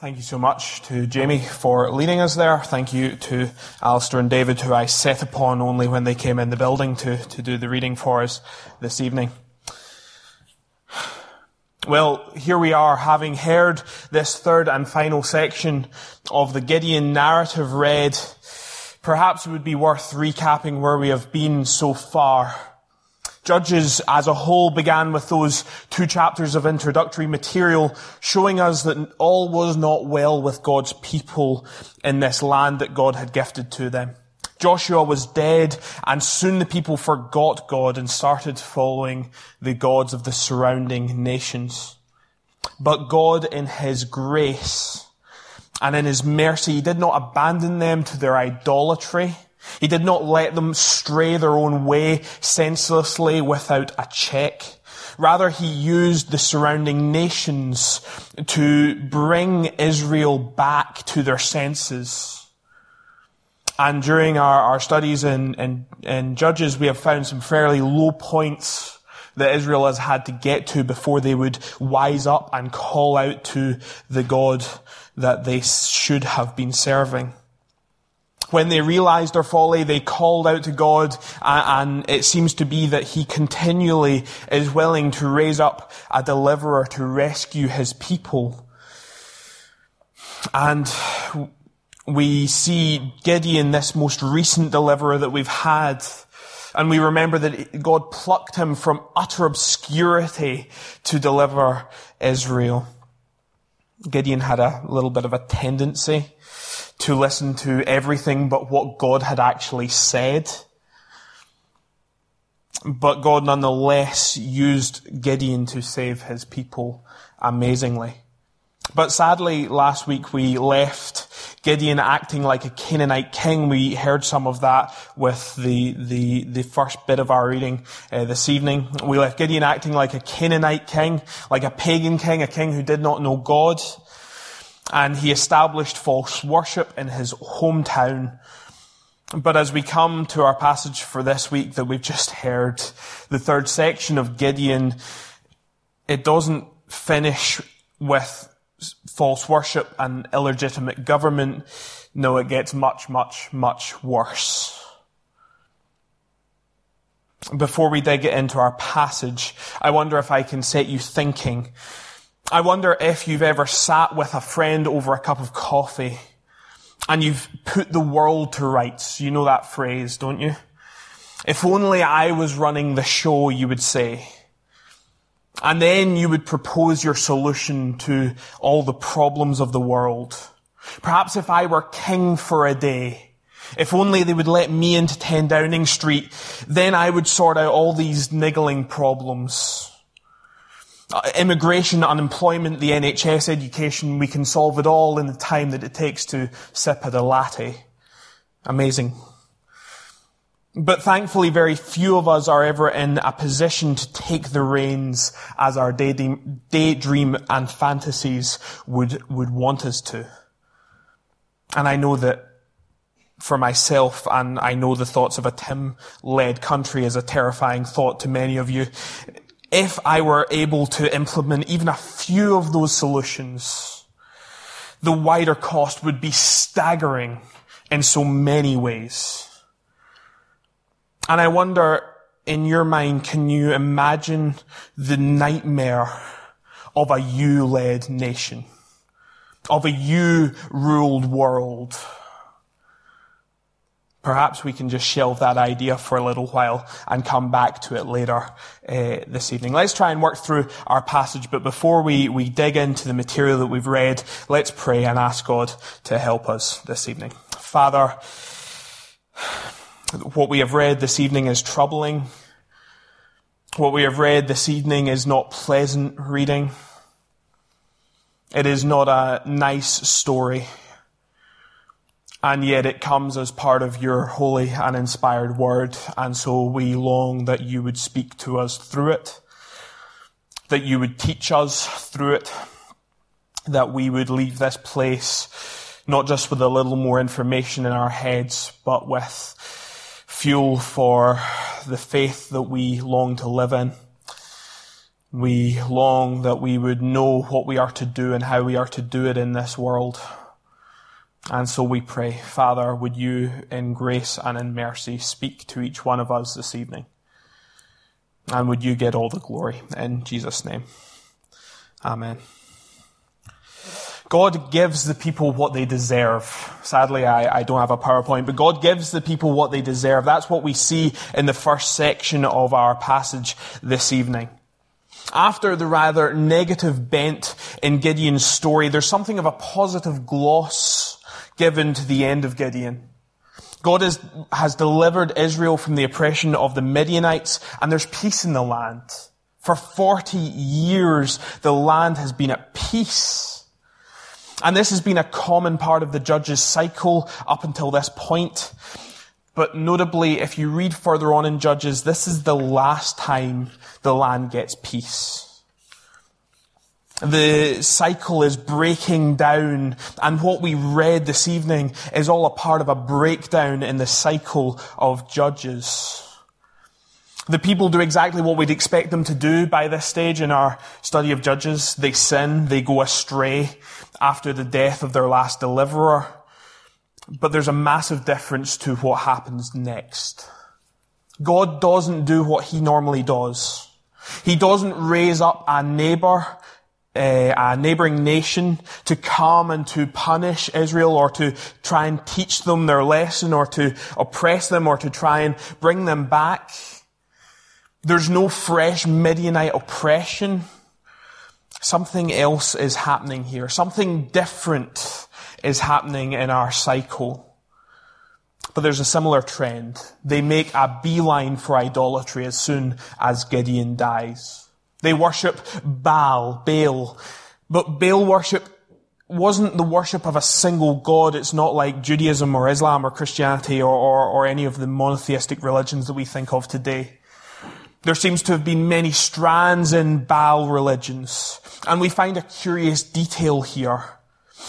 Thank you so much to Jamie for leading us there. Thank you to Alistair and David, who I set upon only when they came in the building to, to do the reading for us this evening. Well, here we are, having heard this third and final section of the Gideon narrative read. Perhaps it would be worth recapping where we have been so far. Judges as a whole began with those two chapters of introductory material showing us that all was not well with God's people in this land that God had gifted to them. Joshua was dead and soon the people forgot God and started following the gods of the surrounding nations. But God in His grace and in His mercy did not abandon them to their idolatry he did not let them stray their own way senselessly without a check. Rather, he used the surrounding nations to bring Israel back to their senses. And during our, our studies in, in, in Judges, we have found some fairly low points that Israel has had to get to before they would wise up and call out to the God that they should have been serving when they realized their folly, they called out to God, and it seems to be that He continually is willing to raise up a deliverer to rescue His people. And we see Gideon, this most recent deliverer that we've had, and we remember that God plucked him from utter obscurity to deliver Israel. Gideon had a little bit of a tendency to listen to everything but what God had actually said. But God nonetheless used Gideon to save his people amazingly. But sadly, last week we left Gideon acting like a Canaanite king. We heard some of that with the, the, the first bit of our reading uh, this evening. We left Gideon acting like a Canaanite king, like a pagan king, a king who did not know God and he established false worship in his hometown. But as we come to our passage for this week that we've just heard, the third section of Gideon, it doesn't finish with false worship and illegitimate government. No, it gets much, much, much worse. Before we dig into our passage, I wonder if I can set you thinking I wonder if you've ever sat with a friend over a cup of coffee and you've put the world to rights. You know that phrase, don't you? If only I was running the show, you would say. And then you would propose your solution to all the problems of the world. Perhaps if I were king for a day, if only they would let me into 10 Downing Street, then I would sort out all these niggling problems. Uh, immigration, unemployment, the NHS, education, we can solve it all in the time that it takes to sip at a latte. Amazing. But thankfully, very few of us are ever in a position to take the reins as our daydream, daydream and fantasies would, would want us to. And I know that for myself, and I know the thoughts of a Tim-led country is a terrifying thought to many of you if I were able to implement even a few of those solutions, the wider cost would be staggering in so many ways. And I wonder, in your mind, can you imagine the nightmare of a you-led nation? Of a you-ruled world? Perhaps we can just shelve that idea for a little while and come back to it later uh, this evening. Let's try and work through our passage, but before we, we dig into the material that we've read, let's pray and ask God to help us this evening. Father, what we have read this evening is troubling. What we have read this evening is not pleasant reading. It is not a nice story and yet it comes as part of your holy and inspired word. And so we long that you would speak to us through it, that you would teach us through it, that we would leave this place not just with a little more information in our heads, but with fuel for the faith that we long to live in. We long that we would know what we are to do and how we are to do it in this world. And so we pray, Father, would you in grace and in mercy speak to each one of us this evening? And would you get all the glory in Jesus' name? Amen. God gives the people what they deserve. Sadly, I, I, don't have a PowerPoint, but God gives the people what they deserve. That's what we see in the first section of our passage this evening. After the rather negative bent in Gideon's story, there's something of a positive gloss given to the end of Gideon. God has delivered Israel from the oppression of the Midianites, and there's peace in the land. For 40 years, the land has been at peace. And this has been a common part of the judge's cycle up until this point. But notably, if you read further on in Judges, this is the last time the land gets peace. The cycle is breaking down, and what we read this evening is all a part of a breakdown in the cycle of Judges. The people do exactly what we'd expect them to do by this stage in our study of Judges. They sin, they go astray after the death of their last deliverer. But there's a massive difference to what happens next. God doesn't do what he normally does. He doesn't raise up a neighbor, uh, a neighboring nation to come and to punish Israel or to try and teach them their lesson or to oppress them or to try and bring them back. There's no fresh Midianite oppression. Something else is happening here. Something different is happening in our cycle. But there's a similar trend. They make a beeline for idolatry as soon as Gideon dies. They worship Baal, Baal. But Baal worship wasn't the worship of a single god. It's not like Judaism or Islam or Christianity or, or, or any of the monotheistic religions that we think of today. There seems to have been many strands in Baal religions. And we find a curious detail here.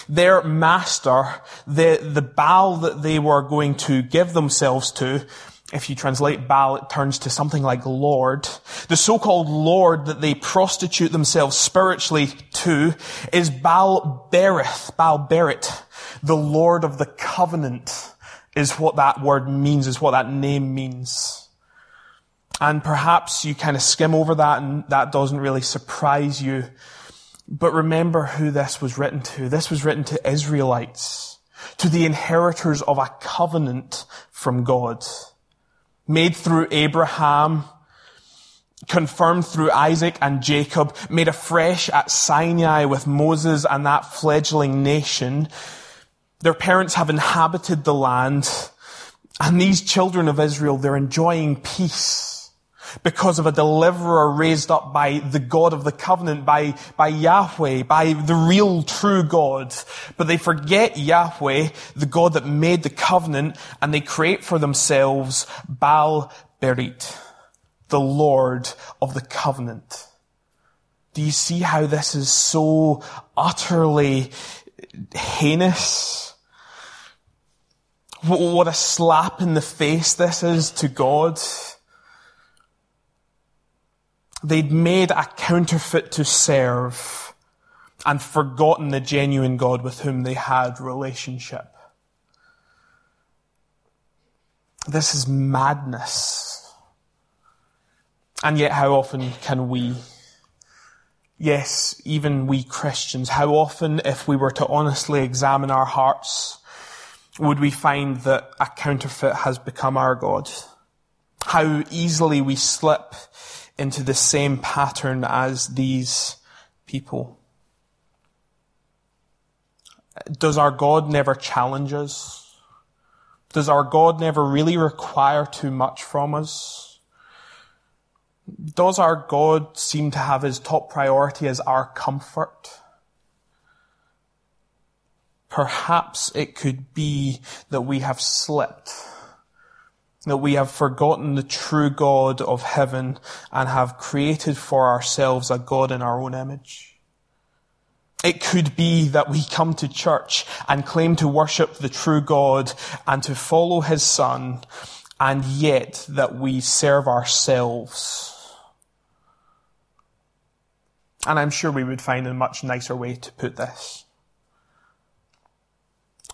Their master, the, the Baal that they were going to give themselves to, if you translate Baal, it turns to something like Lord. The so-called Lord that they prostitute themselves spiritually to is Baal Berith, Baal Berit, the Lord of the covenant is what that word means, is what that name means. And perhaps you kind of skim over that and that doesn't really surprise you but remember who this was written to. This was written to Israelites, to the inheritors of a covenant from God, made through Abraham, confirmed through Isaac and Jacob, made afresh at Sinai with Moses and that fledgling nation. Their parents have inhabited the land, and these children of Israel, they're enjoying peace because of a deliverer raised up by the God of the covenant, by, by Yahweh, by the real true God. But they forget Yahweh, the God that made the covenant, and they create for themselves Baal Berit, the Lord of the covenant. Do you see how this is so utterly heinous? What a slap in the face this is to God. They'd made a counterfeit to serve and forgotten the genuine God with whom they had relationship. This is madness. And yet how often can we, yes, even we Christians, how often if we were to honestly examine our hearts, would we find that a counterfeit has become our God? How easily we slip into the same pattern as these people? Does our God never challenge us? Does our God never really require too much from us? Does our God seem to have his top priority as our comfort? Perhaps it could be that we have slipped that we have forgotten the true God of heaven and have created for ourselves a God in our own image. It could be that we come to church and claim to worship the true God and to follow his son, and yet that we serve ourselves. And I'm sure we would find a much nicer way to put this.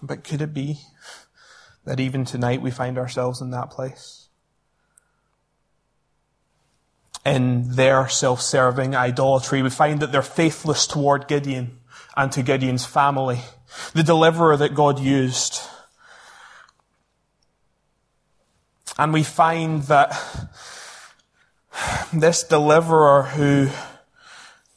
But could it be that even tonight we find ourselves in that place? In their self-serving idolatry, we find that they're faithless toward Gideon and to Gideon's family, the deliverer that God used. And we find that this deliverer who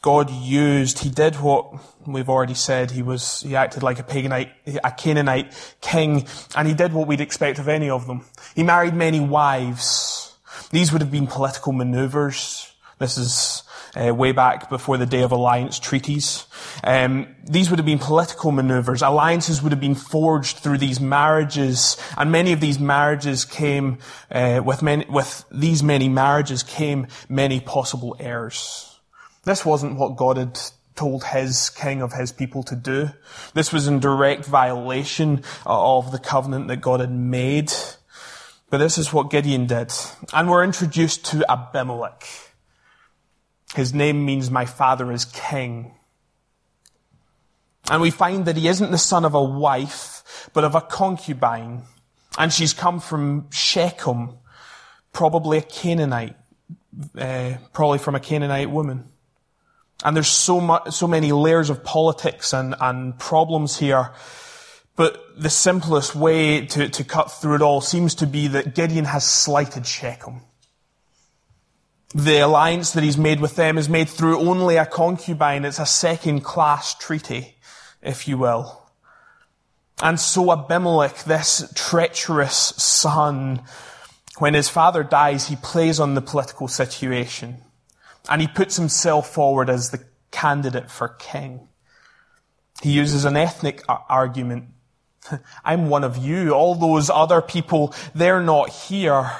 God used, he did what we've already said. He was, he acted like a paganite, a Canaanite king, and he did what we'd expect of any of them. He married many wives. These would have been political maneuvers. This is uh, way back before the day of alliance treaties. Um, these would have been political maneuvers. Alliances would have been forged through these marriages, and many of these marriages came uh, with many, with these many marriages came many possible heirs. This wasn't what God had told his king of his people to do. This was in direct violation of the covenant that God had made. But this is what Gideon did. And we're introduced to Abimelech. His name means my father is king. And we find that he isn't the son of a wife, but of a concubine. And she's come from Shechem, probably a Canaanite, uh, probably from a Canaanite woman. And there's so much, so many layers of politics and, and problems here. But the simplest way to, to cut through it all seems to be that Gideon has slighted Shechem. The alliance that he's made with them is made through only a concubine. It's a second class treaty, if you will. And so Abimelech, this treacherous son, when his father dies, he plays on the political situation. And he puts himself forward as the candidate for king. He uses an ethnic argument. I'm one of you. All those other people, they're not here.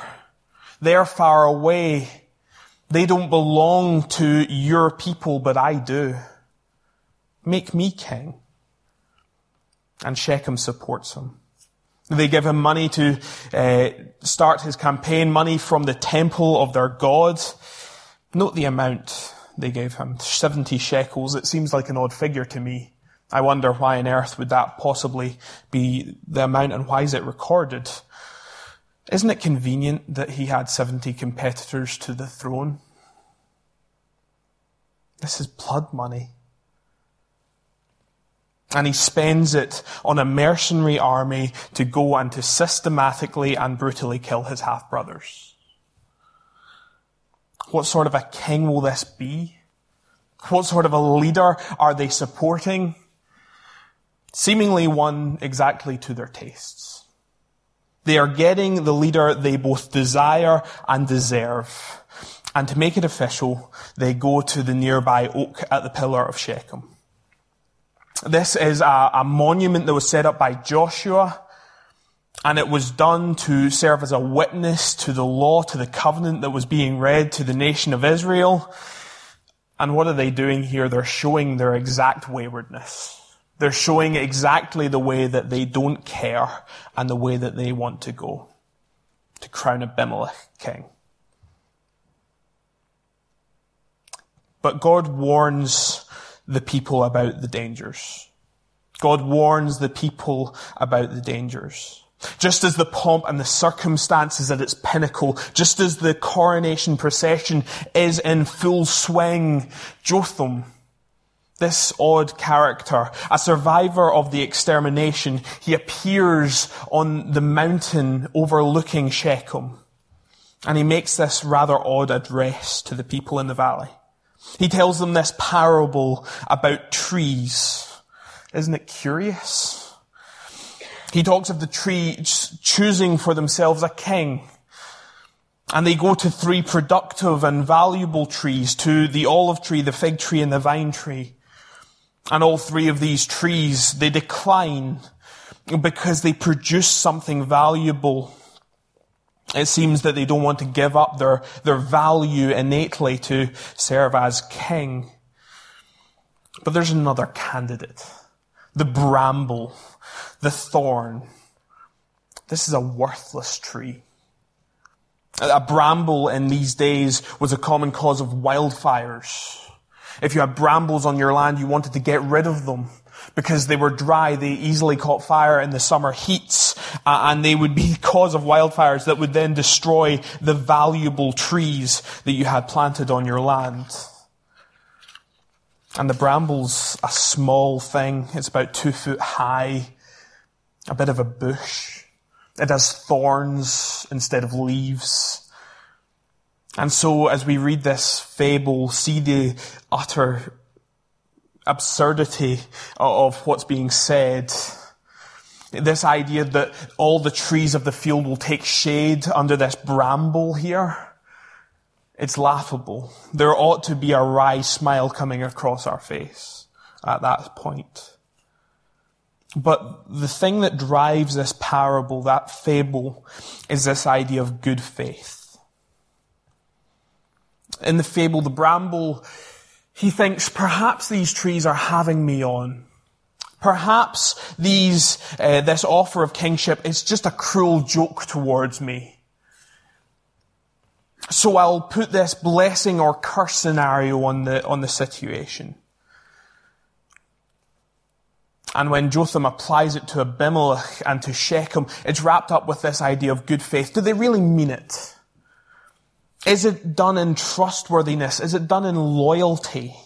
They're far away. They don't belong to your people, but I do. Make me king. And Shechem supports him. They give him money to uh, start his campaign, money from the temple of their god. Note the amount they gave him 70 shekels. It seems like an odd figure to me. I wonder why on earth would that possibly be the amount and why is it recorded? Isn't it convenient that he had 70 competitors to the throne? This is blood money. And he spends it on a mercenary army to go and to systematically and brutally kill his half brothers. What sort of a king will this be? What sort of a leader are they supporting? Seemingly one exactly to their tastes. They are getting the leader they both desire and deserve. And to make it official, they go to the nearby oak at the pillar of Shechem. This is a, a monument that was set up by Joshua, and it was done to serve as a witness to the law, to the covenant that was being read to the nation of Israel. And what are they doing here? They're showing their exact waywardness. They're showing exactly the way that they don't care and the way that they want to go to crown Abimelech king. But God warns the people about the dangers. God warns the people about the dangers. Just as the pomp and the circumstances at its pinnacle, just as the coronation procession is in full swing, Jotham this odd character, a survivor of the extermination, he appears on the mountain overlooking Shechem. And he makes this rather odd address to the people in the valley. He tells them this parable about trees. Isn't it curious? He talks of the trees choosing for themselves a king. And they go to three productive and valuable trees, to the olive tree, the fig tree, and the vine tree. And all three of these trees, they decline because they produce something valuable. It seems that they don't want to give up their, their value innately to serve as king. But there's another candidate. The bramble, the thorn. This is a worthless tree. A bramble in these days was a common cause of wildfires. If you had brambles on your land, you wanted to get rid of them because they were dry. They easily caught fire in the summer heats, uh, and they would be cause of wildfires that would then destroy the valuable trees that you had planted on your land. And the bramble's a small thing. It's about two foot high, a bit of a bush. It has thorns instead of leaves. And so as we read this fable, see the utter absurdity of what's being said. This idea that all the trees of the field will take shade under this bramble here. It's laughable. There ought to be a wry smile coming across our face at that point. But the thing that drives this parable, that fable, is this idea of good faith. In the fable, the bramble, he thinks, perhaps these trees are having me on. Perhaps these, uh, this offer of kingship is just a cruel joke towards me. So I'll put this blessing or curse scenario on the, on the situation. And when Jotham applies it to Abimelech and to Shechem, it's wrapped up with this idea of good faith. Do they really mean it? Is it done in trustworthiness? Is it done in loyalty?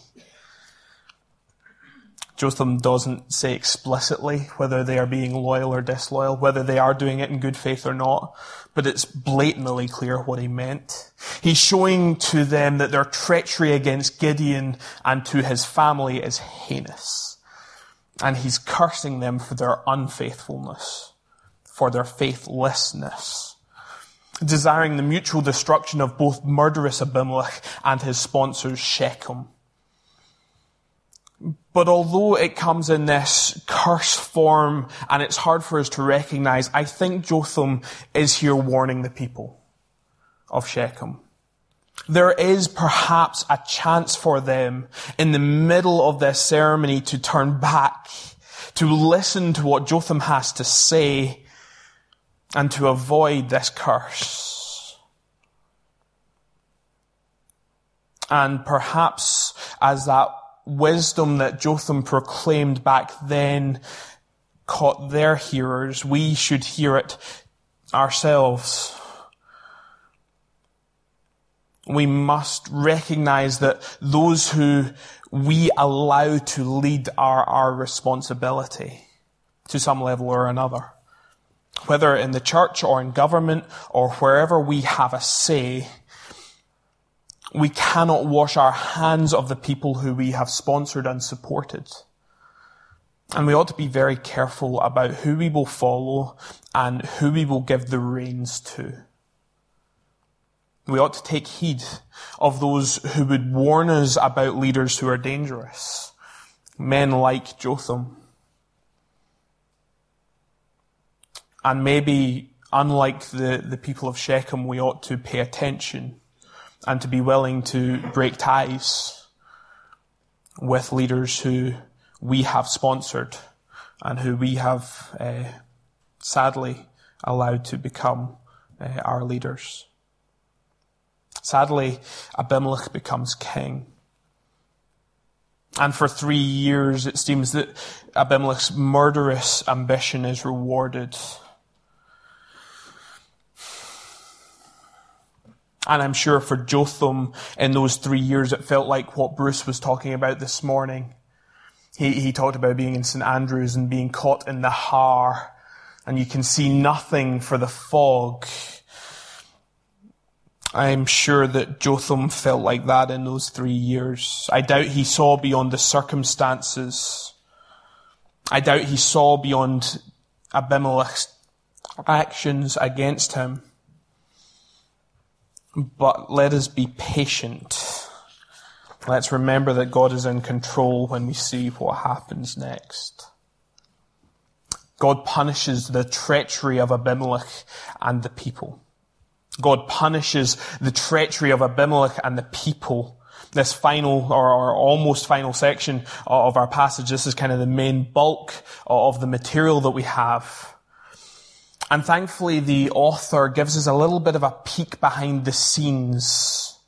Jotham doesn't say explicitly whether they are being loyal or disloyal, whether they are doing it in good faith or not, but it's blatantly clear what he meant. He's showing to them that their treachery against Gideon and to his family is heinous. And he's cursing them for their unfaithfulness, for their faithlessness, desiring the mutual destruction of both murderous Abimelech and his sponsors Shechem. But although it comes in this curse form and it's hard for us to recognize, I think Jotham is here warning the people of Shechem. There is perhaps a chance for them in the middle of this ceremony to turn back, to listen to what Jotham has to say, and to avoid this curse. And perhaps as that wisdom that Jotham proclaimed back then caught their hearers, we should hear it ourselves. We must recognize that those who we allow to lead are our responsibility to some level or another. Whether in the church or in government or wherever we have a say, we cannot wash our hands of the people who we have sponsored and supported. And we ought to be very careful about who we will follow and who we will give the reins to. We ought to take heed of those who would warn us about leaders who are dangerous. Men like Jotham. And maybe, unlike the, the people of Shechem, we ought to pay attention and to be willing to break ties with leaders who we have sponsored and who we have uh, sadly allowed to become uh, our leaders. Sadly, Abimelech becomes king. And for three years, it seems that Abimelech's murderous ambition is rewarded. And I'm sure for Jotham in those three years, it felt like what Bruce was talking about this morning. He, he talked about being in St. Andrews and being caught in the haar, and you can see nothing for the fog. I'm sure that Jotham felt like that in those three years. I doubt he saw beyond the circumstances. I doubt he saw beyond Abimelech's actions against him. But let us be patient. Let's remember that God is in control when we see what happens next. God punishes the treachery of Abimelech and the people. God punishes the treachery of Abimelech and the people. This final or, or, almost final section of our passage, this is kind of the main bulk of the material that we have. And thankfully, the author gives us a little bit of a peek behind the scenes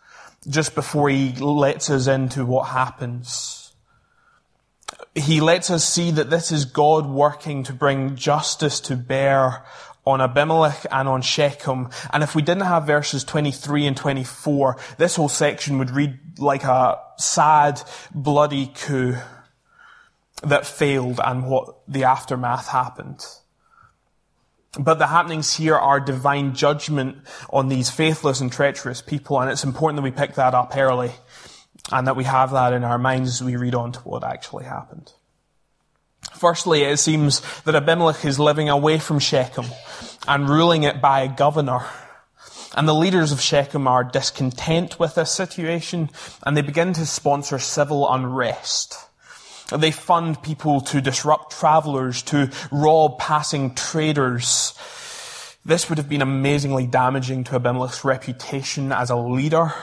just before he lets us into what happens. He lets us see that this is God working to bring justice to bear on Abimelech and on Shechem. And if we didn't have verses 23 and 24, this whole section would read like a sad, bloody coup that failed and what the aftermath happened. But the happenings here are divine judgment on these faithless and treacherous people, and it's important that we pick that up early and that we have that in our minds as we read on to what actually happened. Firstly, it seems that Abimelech is living away from Shechem and ruling it by a governor. And the leaders of Shechem are discontent with this situation and they begin to sponsor civil unrest. They fund people to disrupt travelers, to rob passing traders. This would have been amazingly damaging to Abimelech's reputation as a leader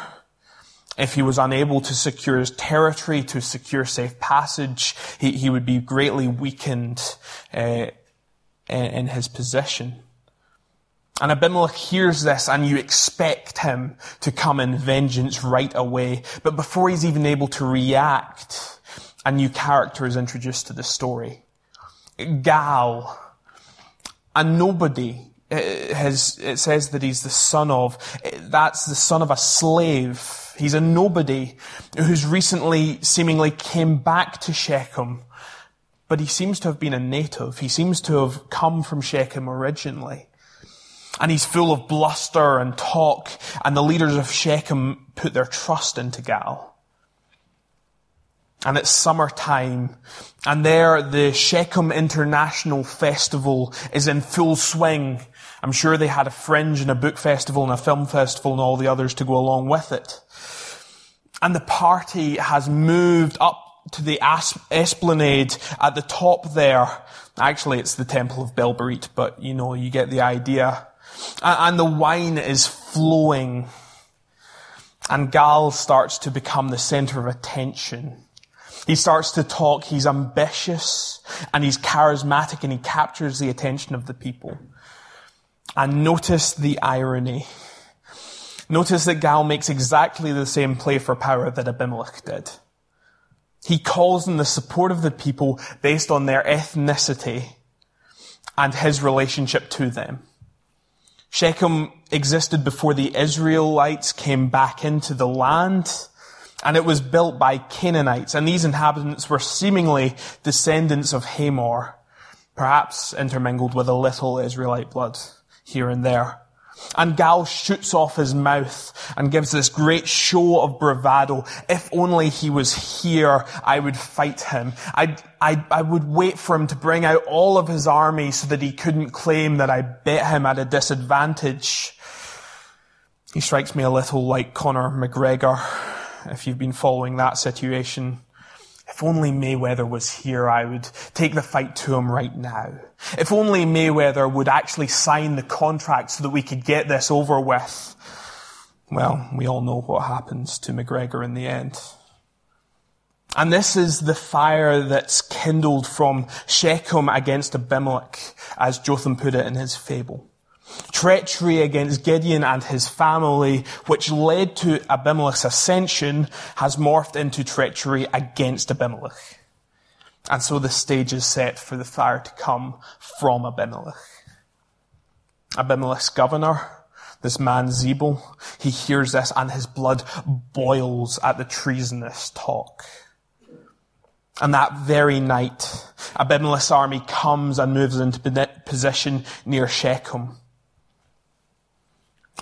if he was unable to secure his territory, to secure safe passage, he, he would be greatly weakened uh, in his position. And Abimelech hears this and you expect him to come in vengeance right away. But before he's even able to react, a new character is introduced to the story. Gaal, a nobody, uh, has, it says that he's the son of, that's the son of a slave He's a nobody who's recently seemingly came back to Shechem, but he seems to have been a native. He seems to have come from Shechem originally. And he's full of bluster and talk, and the leaders of Shechem put their trust into Gaal. And it's summertime, and there the Shechem International Festival is in full swing. I'm sure they had a fringe and a book festival and a film festival and all the others to go along with it. And the party has moved up to the esplanade at the top there. Actually, it's the Temple of Baal Berit, but you know, you get the idea. And the wine is flowing. And Gaal starts to become the center of attention. He starts to talk, he's ambitious, and he's charismatic, and he captures the attention of the people. And notice the irony. Notice that Gaal makes exactly the same play for power that Abimelech did. He calls in the support of the people based on their ethnicity and his relationship to them. Shechem existed before the Israelites came back into the land, and it was built by Canaanites, and these inhabitants were seemingly descendants of Hamor, perhaps intermingled with a little Israelite blood here and there. And Gaal shoots off his mouth and gives this great show of bravado. If only he was here, I would fight him. I, I, I would wait for him to bring out all of his army so that he couldn't claim that I bet him at a disadvantage. He strikes me a little like Conor McGregor, if you've been following that situation. If only Mayweather was here, I would take the fight to him right now. If only Mayweather would actually sign the contract so that we could get this over with. Well, we all know what happens to McGregor in the end. And this is the fire that's kindled from Shechem against Abimelech, as Jotham put it in his fable. Treachery against Gideon and his family, which led to Abimelech's ascension, has morphed into treachery against Abimelech. And so the stage is set for the fire to come from Abimelech. Abimelech's governor, this man Zebul, he hears this and his blood boils at the treasonous talk. And that very night, Abimelech's army comes and moves into position near Shechem.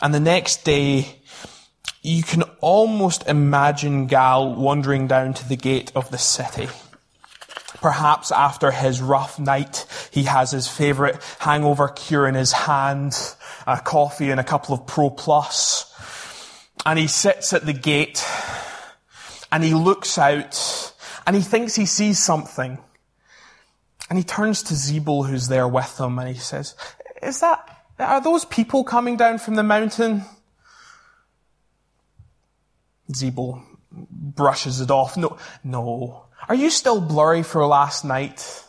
And the next day, you can almost imagine Gaal wandering down to the gate of the city. Perhaps after his rough night, he has his favourite hangover cure in his hand, a coffee and a couple of Pro Plus. And he sits at the gate and he looks out and he thinks he sees something. And he turns to Zebul who's there with him and he says, is that, are those people coming down from the mountain? Zebul brushes it off. No, no. Are you still blurry for last night?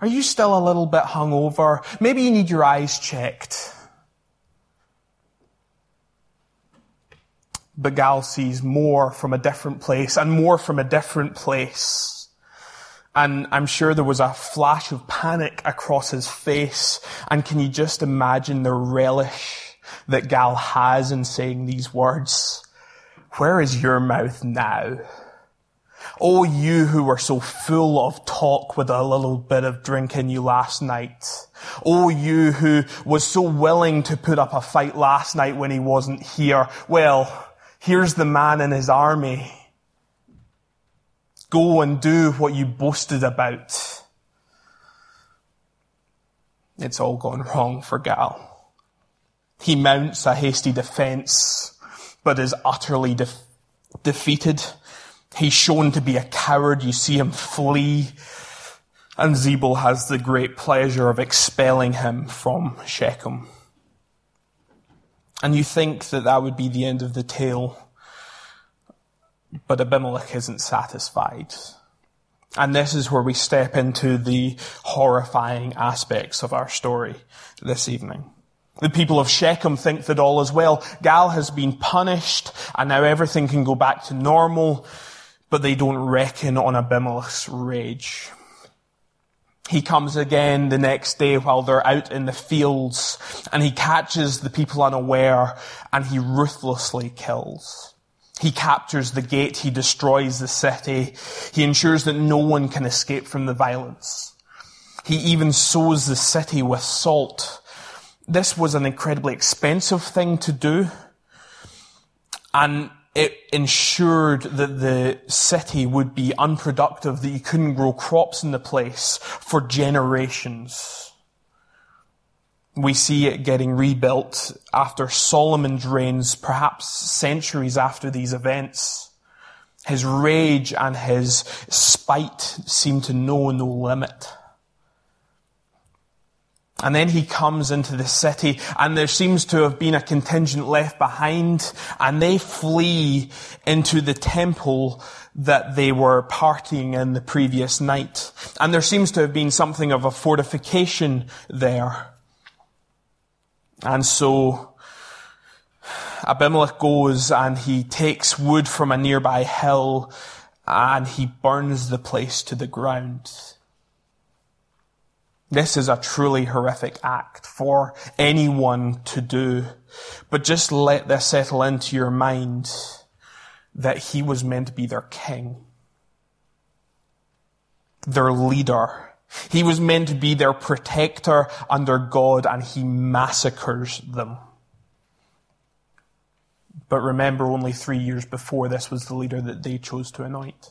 Are you still a little bit hungover? Maybe you need your eyes checked. But sees more from a different place and more from a different place. And I'm sure there was a flash of panic across his face. And can you just imagine the relish that Gaal has in saying these words? Where is your mouth now? Oh, you who were so full of talk with a little bit of drink in you last night. Oh, you who was so willing to put up a fight last night when he wasn't here. Well, here's the man in his army. Go and do what you boasted about. It's all gone wrong for Gaal. He mounts a hasty defense, but is utterly de- defeated. He's shown to be a coward. You see him flee. And Zebul has the great pleasure of expelling him from Shechem. And you think that that would be the end of the tale. But Abimelech isn't satisfied. And this is where we step into the horrifying aspects of our story this evening. The people of Shechem think that all is well. Gaal has been punished and now everything can go back to normal but they don't reckon on Abimelech's rage. He comes again the next day while they're out in the fields and he catches the people unaware and he ruthlessly kills. He captures the gate, he destroys the city, he ensures that no one can escape from the violence. He even sows the city with salt. This was an incredibly expensive thing to do. And it ensured that the city would be unproductive, that you couldn't grow crops in the place for generations. We see it getting rebuilt after Solomon's reigns, perhaps centuries after these events. His rage and his spite seem to know no limit. And then he comes into the city and there seems to have been a contingent left behind and they flee into the temple that they were partying in the previous night. And there seems to have been something of a fortification there. And so Abimelech goes and he takes wood from a nearby hill and he burns the place to the ground. This is a truly horrific act for anyone to do. But just let this settle into your mind that he was meant to be their king, their leader. He was meant to be their protector under God and he massacres them. But remember, only three years before this was the leader that they chose to anoint.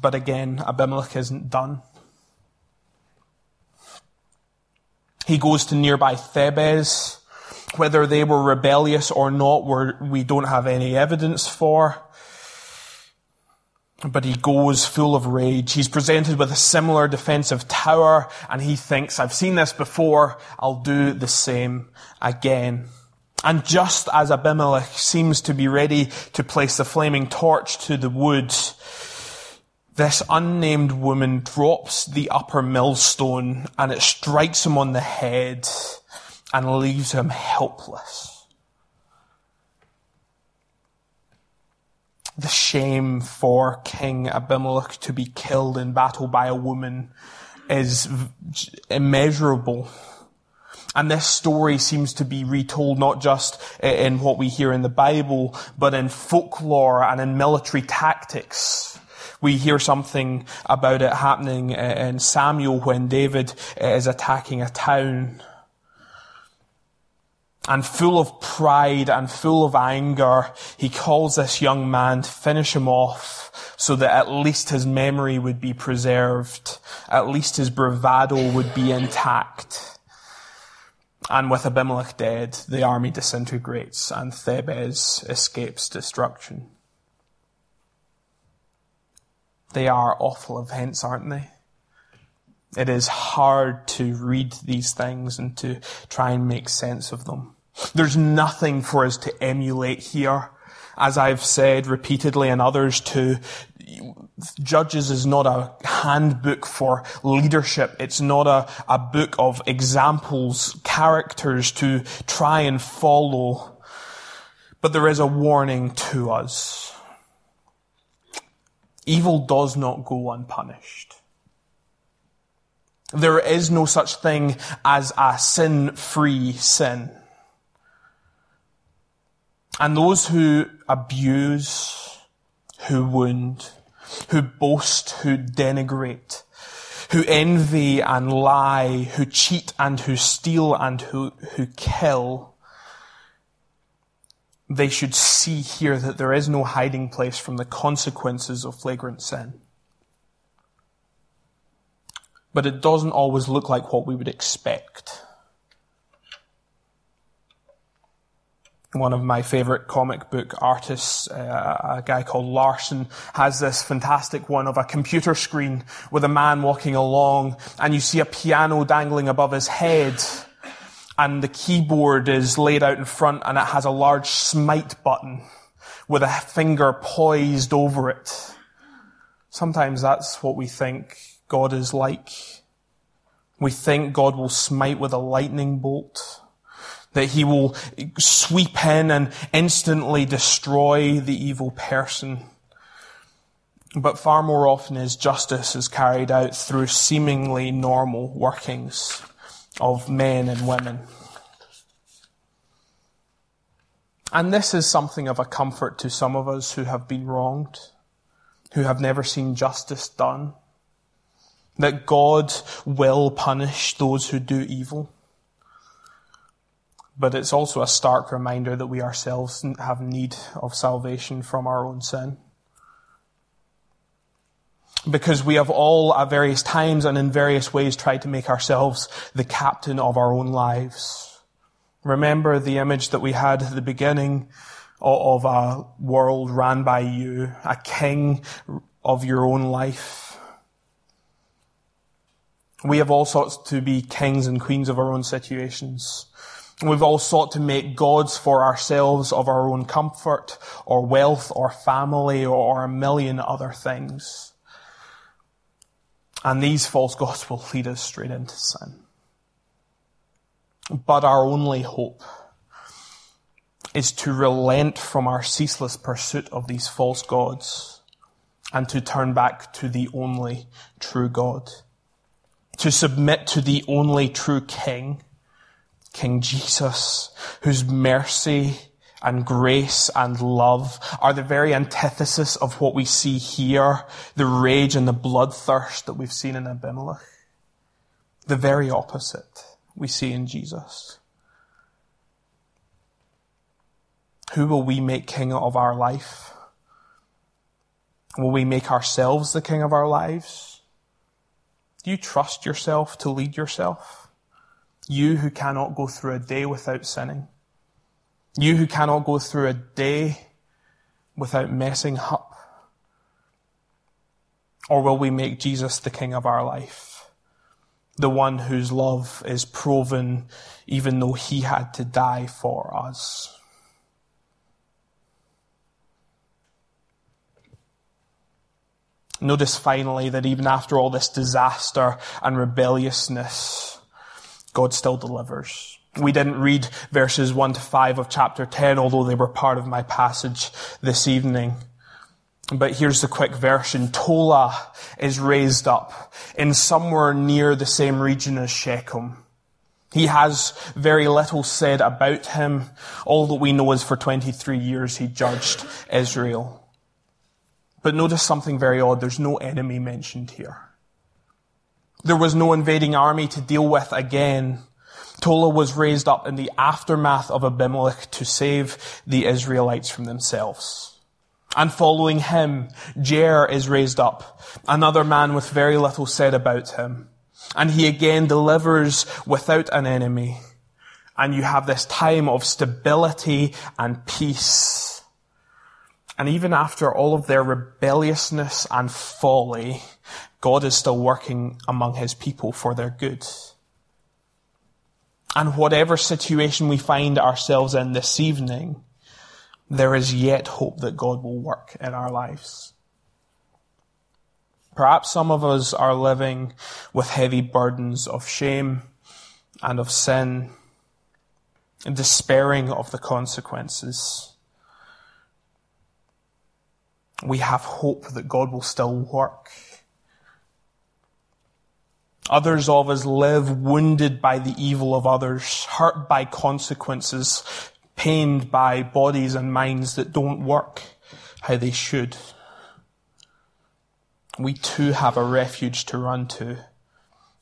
But again, Abimelech isn't done. He goes to nearby Thebez. Whether they were rebellious or not, we don't have any evidence for. But he goes full of rage. He's presented with a similar defensive tower, and he thinks, I've seen this before, I'll do the same again. And just as Abimelech seems to be ready to place the flaming torch to the wood, this unnamed woman drops the upper millstone and it strikes him on the head and leaves him helpless. The shame for King Abimelech to be killed in battle by a woman is immeasurable. And this story seems to be retold not just in what we hear in the Bible, but in folklore and in military tactics. We hear something about it happening in Samuel when David is attacking a town. And full of pride and full of anger, he calls this young man to finish him off so that at least his memory would be preserved. At least his bravado would be intact. And with Abimelech dead, the army disintegrates and Thebez escapes destruction. They are awful events, aren't they? It is hard to read these things and to try and make sense of them. There's nothing for us to emulate here. As I've said repeatedly and others too, Judges is not a handbook for leadership. It's not a, a book of examples, characters to try and follow. But there is a warning to us. Evil does not go unpunished. There is no such thing as a sin-free sin. And those who abuse, who wound, who boast, who denigrate, who envy and lie, who cheat and who steal and who, who kill, they should see here that there is no hiding place from the consequences of flagrant sin. But it doesn't always look like what we would expect. One of my favorite comic book artists, uh, a guy called Larson, has this fantastic one of a computer screen with a man walking along and you see a piano dangling above his head and the keyboard is laid out in front and it has a large smite button with a finger poised over it. Sometimes that's what we think God is like. We think God will smite with a lightning bolt that he will sweep in and instantly destroy the evil person. But far more often his justice is carried out through seemingly normal workings of men and women. And this is something of a comfort to some of us who have been wronged, who have never seen justice done, that God will punish those who do evil. But it's also a stark reminder that we ourselves have need of salvation from our own sin. Because we have all at various times and in various ways tried to make ourselves the captain of our own lives. Remember the image that we had at the beginning of a world ran by you, a king of your own life. We have all sorts to be kings and queens of our own situations. We've all sought to make gods for ourselves of our own comfort or wealth or family or a million other things. And these false gods will lead us straight into sin. But our only hope is to relent from our ceaseless pursuit of these false gods and to turn back to the only true God. To submit to the only true King King Jesus, whose mercy and grace and love are the very antithesis of what we see here, the rage and the bloodthirst that we've seen in Abimelech. The very opposite we see in Jesus. Who will we make king of our life? Will we make ourselves the king of our lives? Do you trust yourself to lead yourself? You who cannot go through a day without sinning. You who cannot go through a day without messing up. Or will we make Jesus the King of our life? The one whose love is proven even though he had to die for us. Notice finally that even after all this disaster and rebelliousness, God still delivers. We didn't read verses 1 to 5 of chapter 10, although they were part of my passage this evening. But here's the quick version. Tola is raised up in somewhere near the same region as Shechem. He has very little said about him. All that we know is for 23 years he judged Israel. But notice something very odd. There's no enemy mentioned here. There was no invading army to deal with again. Tola was raised up in the aftermath of Abimelech to save the Israelites from themselves. And following him, Jair is raised up, another man with very little said about him. And he again delivers without an enemy. And you have this time of stability and peace. And even after all of their rebelliousness and folly, God is still working among his people for their good. And whatever situation we find ourselves in this evening, there is yet hope that God will work in our lives. Perhaps some of us are living with heavy burdens of shame and of sin and despairing of the consequences. We have hope that God will still work. Others of us live wounded by the evil of others, hurt by consequences, pained by bodies and minds that don't work how they should. We too have a refuge to run to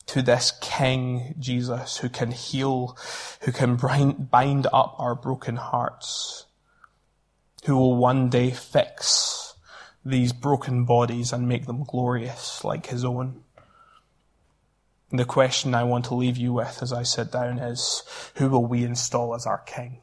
to this King Jesus who can heal, who can bind up our broken hearts, who will one day fix these broken bodies and make them glorious like his own. The question I want to leave you with as I sit down is, who will we install as our King?